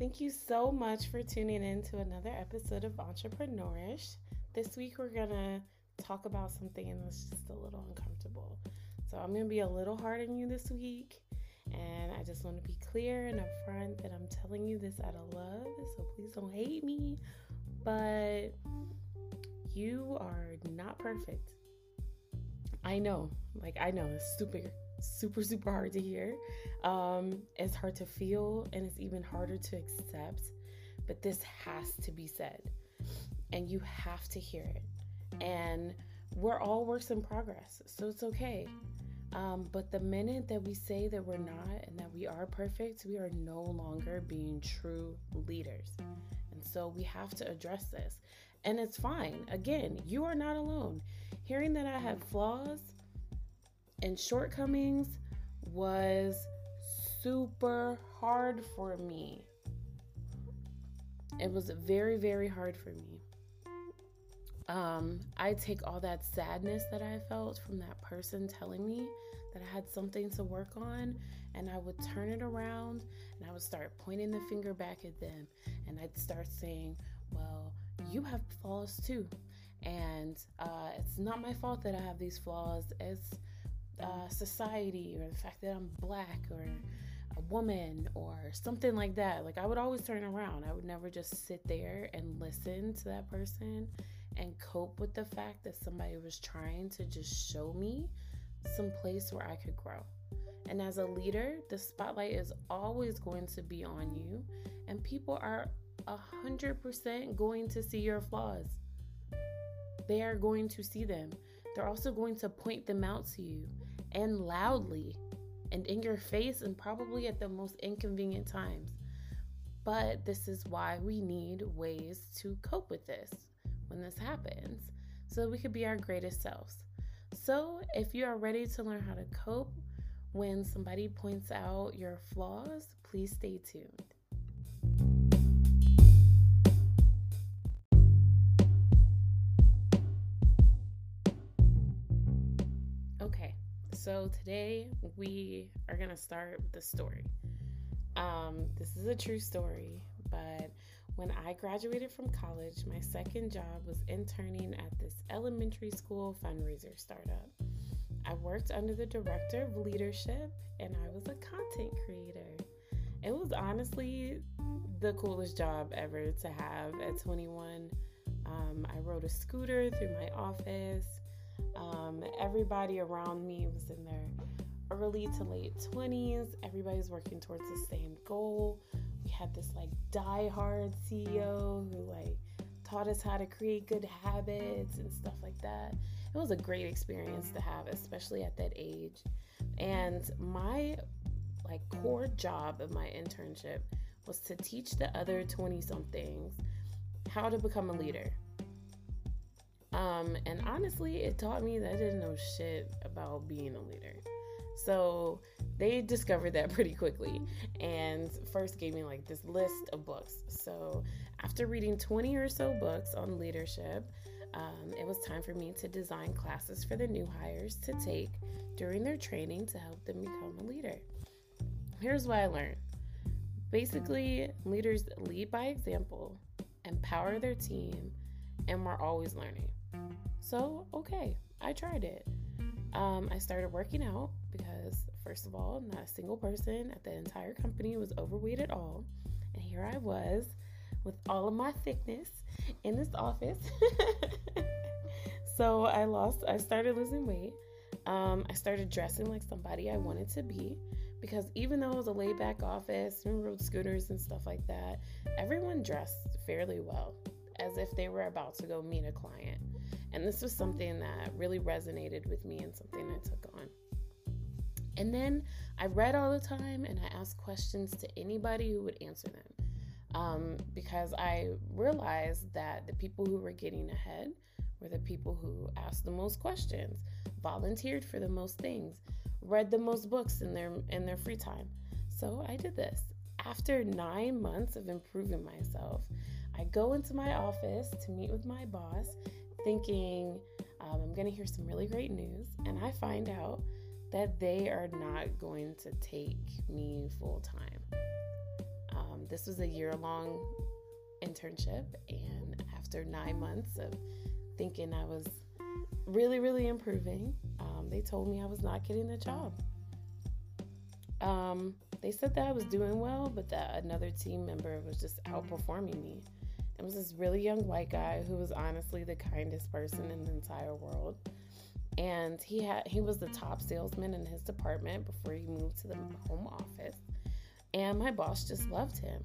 Thank you so much for tuning in to another episode of Entrepreneurish. This week we're going to talk about something that's just a little uncomfortable. So I'm going to be a little hard on you this week. And I just want to be clear and upfront that I'm telling you this out of love. So please don't hate me. But you are not perfect. I know, like, I know it's super, super, super hard to hear. Um, it's hard to feel, and it's even harder to accept. But this has to be said, and you have to hear it. And we're all works in progress, so it's okay. Um, but the minute that we say that we're not and that we are perfect, we are no longer being true leaders. And so we have to address this. And it's fine. Again, you are not alone. Hearing that I have flaws and shortcomings was super hard for me. It was very, very hard for me. Um, I take all that sadness that I felt from that person telling me that I had something to work on, and I would turn it around and I would start pointing the finger back at them, and I'd start saying, Well, you have flaws too. And uh, it's not my fault that I have these flaws. It's uh, society or the fact that I'm black or a woman or something like that. Like I would always turn around. I would never just sit there and listen to that person and cope with the fact that somebody was trying to just show me some place where I could grow. And as a leader, the spotlight is always going to be on you, and people are 100% going to see your flaws. They are going to see them. They're also going to point them out to you and loudly and in your face and probably at the most inconvenient times. But this is why we need ways to cope with this when this happens so we could be our greatest selves. So, if you are ready to learn how to cope when somebody points out your flaws, please stay tuned. So today we are going to start with the story. Um, this is a true story, but when I graduated from college, my second job was interning at this elementary school fundraiser startup. I worked under the director of leadership and I was a content creator. It was honestly the coolest job ever to have at 21. Um, I rode a scooter through my office. Um, everybody around me was in their early to late 20s. Everybody's working towards the same goal we had this like die-hard CEO who like taught us how to create good habits and stuff like that. It was a great experience to have, especially at that age. And my like core job of my internship was to teach the other 20 somethings how to become a leader. Um, and honestly, it taught me that I didn't know shit about being a leader. So they discovered that pretty quickly and first gave me like this list of books. So after reading 20 or so books on leadership, um, it was time for me to design classes for the new hires to take during their training to help them become a leader. Here's what I learned basically, leaders lead by example, empower their team, and we're always learning. So, okay, I tried it. Um, I started working out because, first of all, not a single person at the entire company was overweight at all. And here I was with all of my thickness in this office. so I lost, I started losing weight. Um, I started dressing like somebody I wanted to be because even though it was a laid back office and rode scooters and stuff like that, everyone dressed fairly well as if they were about to go meet a client. And this was something that really resonated with me and something I took on. And then I read all the time and I asked questions to anybody who would answer them. Um, because I realized that the people who were getting ahead were the people who asked the most questions, volunteered for the most things, read the most books in their in their free time. So I did this. After nine months of improving myself, I go into my office to meet with my boss thinking um, I'm going to hear some really great news, and I find out that they are not going to take me full time. Um, this was a year long internship, and after nine months of thinking I was really, really improving, um, they told me I was not getting the job. Um, they said that I was doing well, but that another team member was just outperforming me. It was this really young white guy who was honestly the kindest person in the entire world. And he had he was the top salesman in his department before he moved to the home office. And my boss just loved him.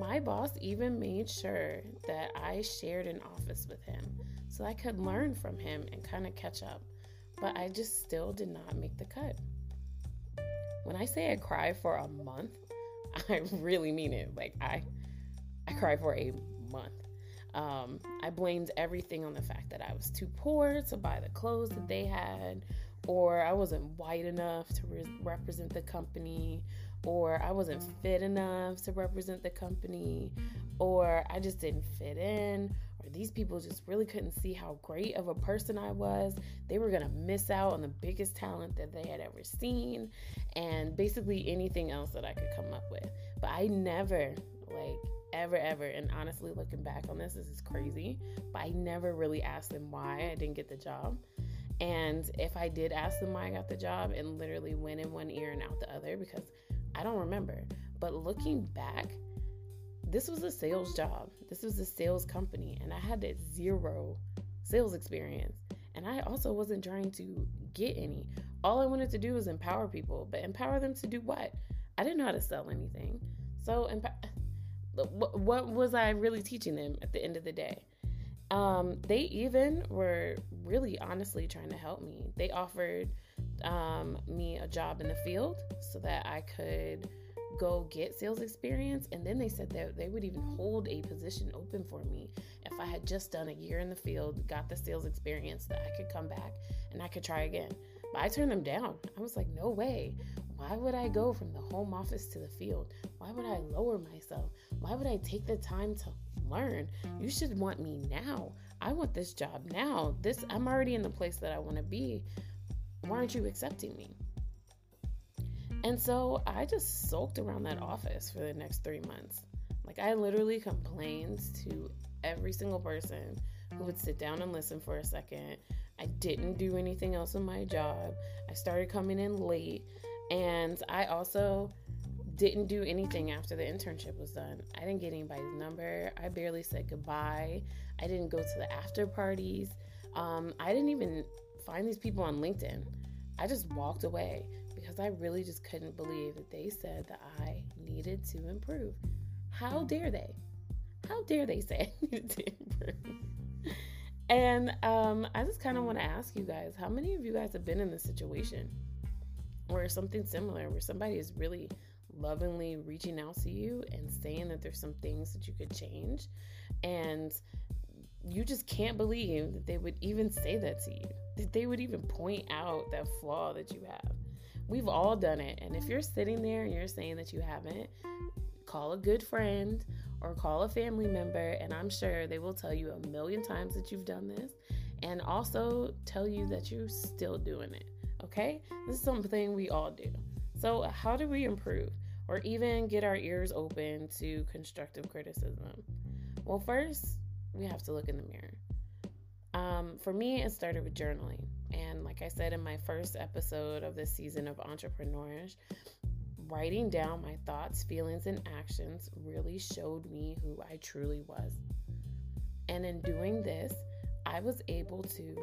My boss even made sure that I shared an office with him so I could learn from him and kind of catch up. But I just still did not make the cut. When I say I cried for a month, I really mean it. Like I I cried for a month. Um, I blamed everything on the fact that I was too poor to buy the clothes that they had, or I wasn't white enough to re- represent the company, or I wasn't fit enough to represent the company, or I just didn't fit in, or these people just really couldn't see how great of a person I was. They were gonna miss out on the biggest talent that they had ever seen, and basically anything else that I could come up with. But I never, like, ever, ever, and honestly, looking back on this, this is crazy, but I never really asked them why I didn't get the job. And if I did ask them why I got the job, and literally went in one ear and out the other because I don't remember. But looking back, this was a sales job. This was a sales company, and I had zero sales experience. And I also wasn't trying to get any. All I wanted to do was empower people, but empower them to do what? I didn't know how to sell anything. So, emp- what was I really teaching them at the end of the day? Um, they even were really honestly trying to help me. They offered um, me a job in the field so that I could go get sales experience. And then they said that they would even hold a position open for me if I had just done a year in the field, got the sales experience, that I could come back and I could try again. But I turned them down. I was like, no way. Why would I go from the home office to the field? Why would I lower myself? Why would I take the time to learn? You should want me now. I want this job now. This I'm already in the place that I want to be why aren't you accepting me? And so I just sulked around that office for the next three months. Like, I literally complained to every single person who would sit down and listen for a second. I didn't do anything else in my job. I started coming in late. And I also didn't do anything after the internship was done. I didn't get anybody's number. I barely said goodbye. I didn't go to the after parties. Um, I didn't even find these people on LinkedIn. I just walked away because I really just couldn't believe that they said that I needed to improve. How dare they? How dare they say I needed to improve? And um, I just kind of want to ask you guys how many of you guys have been in this situation or something similar where somebody is really lovingly reaching out to you and saying that there's some things that you could change and you just can't believe that they would even say that to you, that they would even point out that flaw that you have. We've all done it. And if you're sitting there and you're saying that you haven't, call a good friend or call a family member, and I'm sure they will tell you a million times that you've done this and also tell you that you're still doing it. Okay? This is something we all do. So, how do we improve or even get our ears open to constructive criticism? Well, first, we have to look in the mirror. Um, for me, it started with journaling. And like I said in my first episode of this season of Entrepreneurish, writing down my thoughts, feelings, and actions really showed me who I truly was. And in doing this, I was able to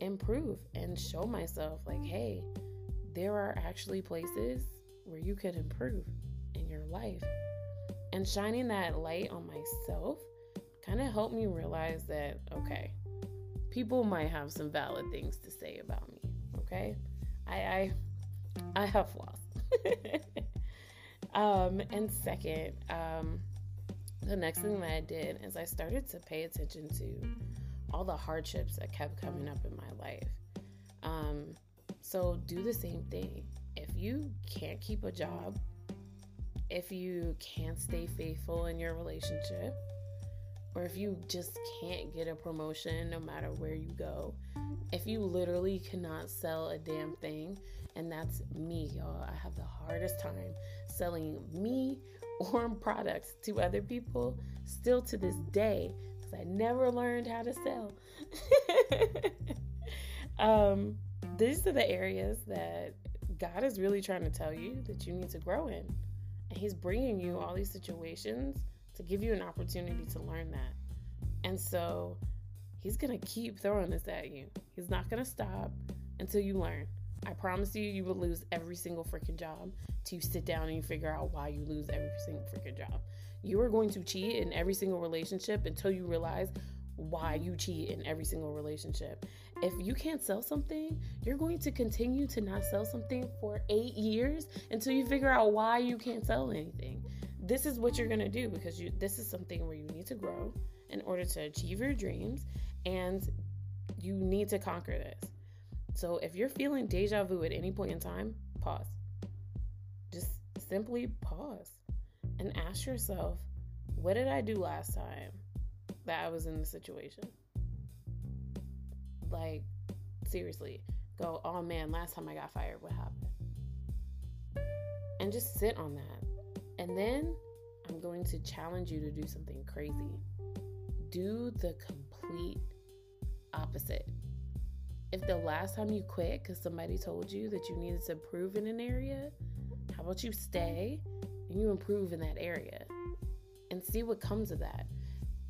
improve and show myself, like, hey, there are actually places where you could improve in your life. And shining that light on myself kind of helped me realize that, okay, people might have some valid things to say about me. Okay. I I, I have flaws. um, and second, um, the next thing that I did is I started to pay attention to all the hardships that kept coming up in my life. Um, so do the same thing. If you can't keep a job, if you can't stay faithful in your relationship, or if you just can't get a promotion no matter where you go, if you literally cannot sell a damn thing, and that's me, y'all, I have the hardest time selling me or products to other people still to this day because I never learned how to sell. um, these are the areas that God is really trying to tell you that you need to grow in. And He's bringing you all these situations to give you an opportunity to learn that. And so He's going to keep throwing this at you. He's not going to stop until you learn. I promise you, you will lose every single freaking job till you sit down and you figure out why you lose every single freaking job. You are going to cheat in every single relationship until you realize why you cheat in every single relationship. If you can't sell something, you're going to continue to not sell something for eight years until you figure out why you can't sell anything. This is what you're going to do because you this is something where you need to grow in order to achieve your dreams and you need to conquer this. So if you're feeling deja vu at any point in time, pause. Just simply pause and ask yourself, what did I do last time that I was in the situation? Like, seriously, go, oh man, last time I got fired, what happened? And just sit on that. And then I'm going to challenge you to do something crazy. Do the complete opposite. If the last time you quit because somebody told you that you needed to improve in an area, how about you stay and you improve in that area and see what comes of that?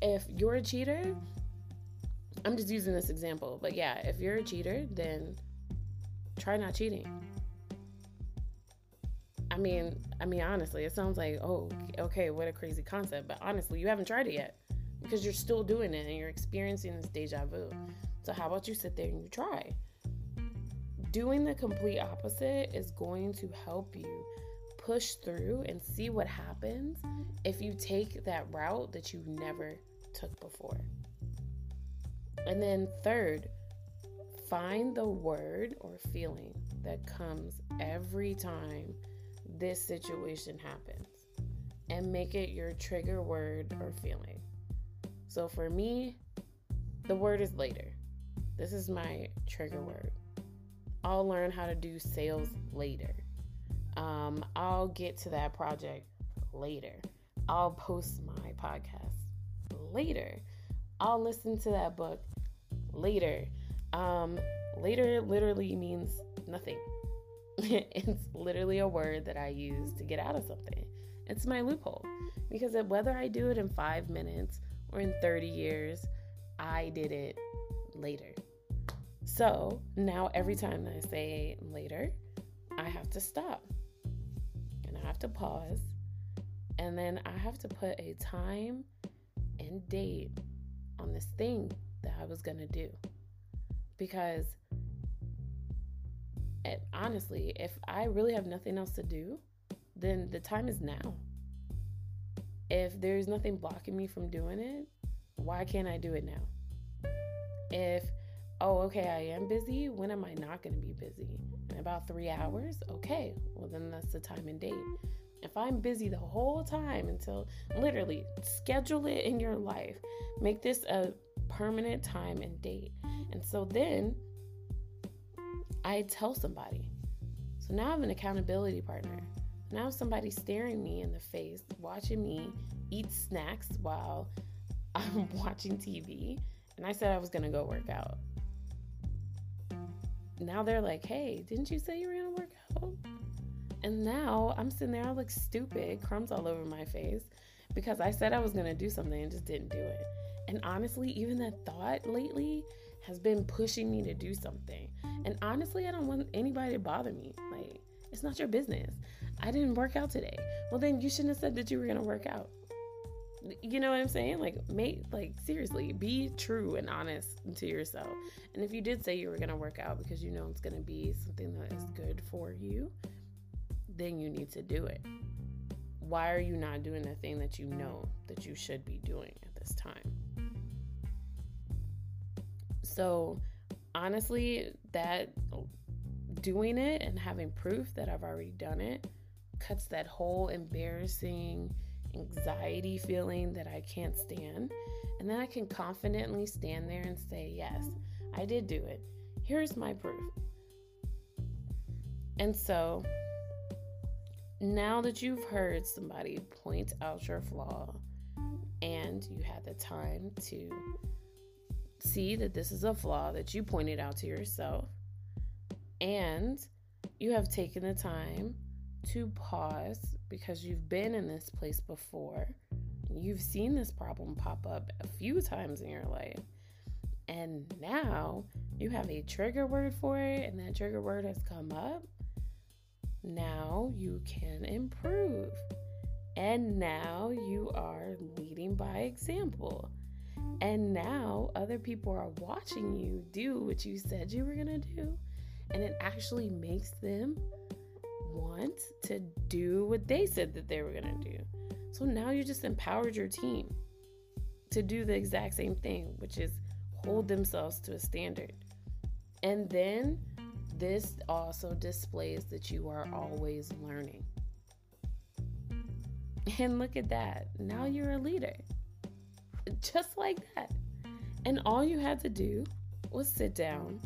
If you're a cheater, I'm just using this example, but yeah, if you're a cheater, then try not cheating. I mean, I mean honestly, it sounds like, oh, okay, what a crazy concept, but honestly, you haven't tried it yet because you're still doing it and you're experiencing this deja vu. So, how about you sit there and you try? Doing the complete opposite is going to help you push through and see what happens if you take that route that you never took before. And then, third, find the word or feeling that comes every time this situation happens and make it your trigger word or feeling. So, for me, the word is later. This is my trigger word. I'll learn how to do sales later. Um, I'll get to that project later. I'll post my podcast later. I'll listen to that book later. Um, later literally means nothing. it's literally a word that I use to get out of something. It's my loophole because whether I do it in five minutes or in 30 years, I did it later. So now every time I say later, I have to stop have to pause and then I have to put a time and date on this thing that I was going to do. Because it, honestly, if I really have nothing else to do, then the time is now. If there's nothing blocking me from doing it, why can't I do it now? If oh, okay, I am busy. When am I not going to be busy? In about three hours? Okay, well, then that's the time and date. If I'm busy the whole time until literally schedule it in your life, make this a permanent time and date. And so then I tell somebody. So now I have an accountability partner. Now somebody staring me in the face, watching me eat snacks while I'm watching TV. And I said I was going to go work out now they're like, hey, didn't you say you were gonna work out? And now I'm sitting there, I look stupid, crumbs all over my face, because I said I was gonna do something and just didn't do it. And honestly, even that thought lately has been pushing me to do something. And honestly, I don't want anybody to bother me. Like, it's not your business. I didn't work out today. Well, then you shouldn't have said that you were gonna work out you know what I'm saying? Like, make like seriously, be true and honest to yourself. And if you did say you were gonna work out because you know it's gonna be something that is good for you, then you need to do it. Why are you not doing the thing that you know that you should be doing at this time? So, honestly, that doing it and having proof that I've already done it cuts that whole embarrassing anxiety feeling that I can't stand. And then I can confidently stand there and say, Yes, I did do it. Here's my proof. And so now that you've heard somebody point out your flaw and you had the time to see that this is a flaw that you pointed out to yourself, and you have taken the time to pause because you've been in this place before. You've seen this problem pop up a few times in your life. And now you have a trigger word for it, and that trigger word has come up. Now you can improve. And now you are leading by example. And now other people are watching you do what you said you were going to do. And it actually makes them to do what they said that they were going to do. So now you just empowered your team to do the exact same thing, which is hold themselves to a standard. And then this also displays that you are always learning. And look at that. Now you're a leader. Just like that. And all you had to do was sit down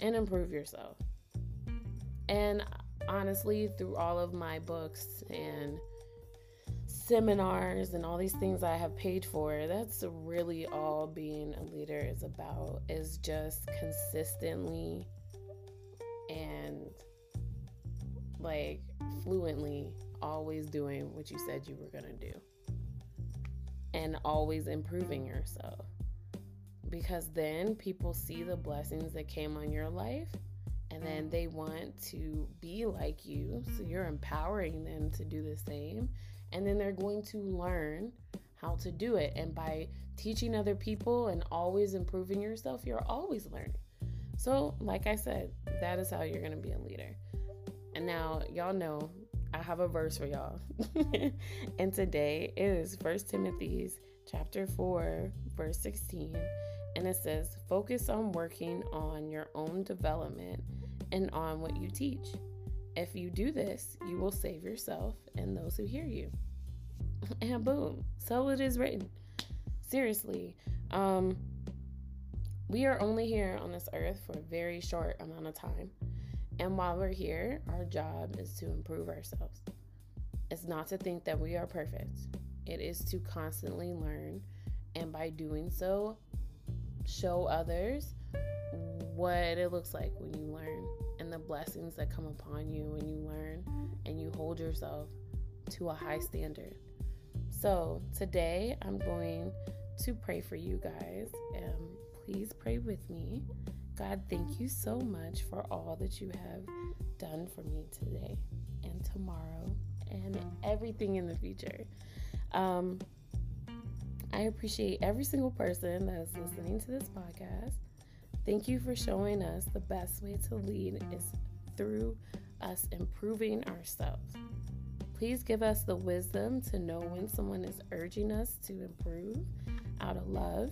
and improve yourself. And honestly, through all of my books and seminars and all these things I have paid for, that's really all being a leader is about is just consistently and like fluently always doing what you said you were going to do. And always improving yourself. Because then people see the blessings that came on your life and then mm. they want to be like you. So you're empowering them to do the same. And then they're going to learn how to do it. And by teaching other people and always improving yourself, you're always learning. So, like I said, that is how you're going to be a leader. And now, y'all know I have a verse for y'all. and today is First Timothy's chapter 4, verse 16. And it says, Focus on working on your own development and on what you teach. If you do this, you will save yourself and those who hear you. and boom, so it is written. Seriously, um, we are only here on this earth for a very short amount of time. And while we're here, our job is to improve ourselves. It's not to think that we are perfect, it is to constantly learn. And by doing so, show others what it looks like when you learn and the blessings that come upon you when you learn and you hold yourself to a high standard. So, today I'm going to pray for you guys. Um, please pray with me. God, thank you so much for all that you have done for me today and tomorrow and everything in the future. Um, I appreciate every single person that is listening to this podcast. Thank you for showing us the best way to lead is through us improving ourselves. Please give us the wisdom to know when someone is urging us to improve out of love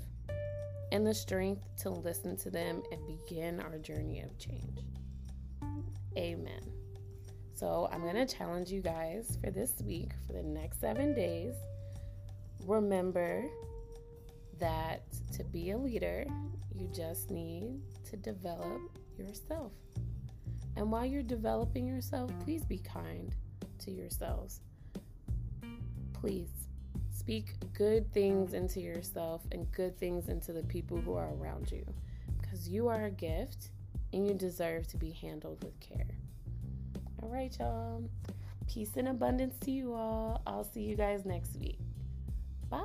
and the strength to listen to them and begin our journey of change. Amen. So, I'm going to challenge you guys for this week, for the next seven days. Remember that to be a leader, you just need to develop yourself. And while you're developing yourself, please be kind to yourselves. Please speak good things into yourself and good things into the people who are around you because you are a gift and you deserve to be handled with care. All right, y'all. Peace and abundance to you all. I'll see you guys next week. Bye.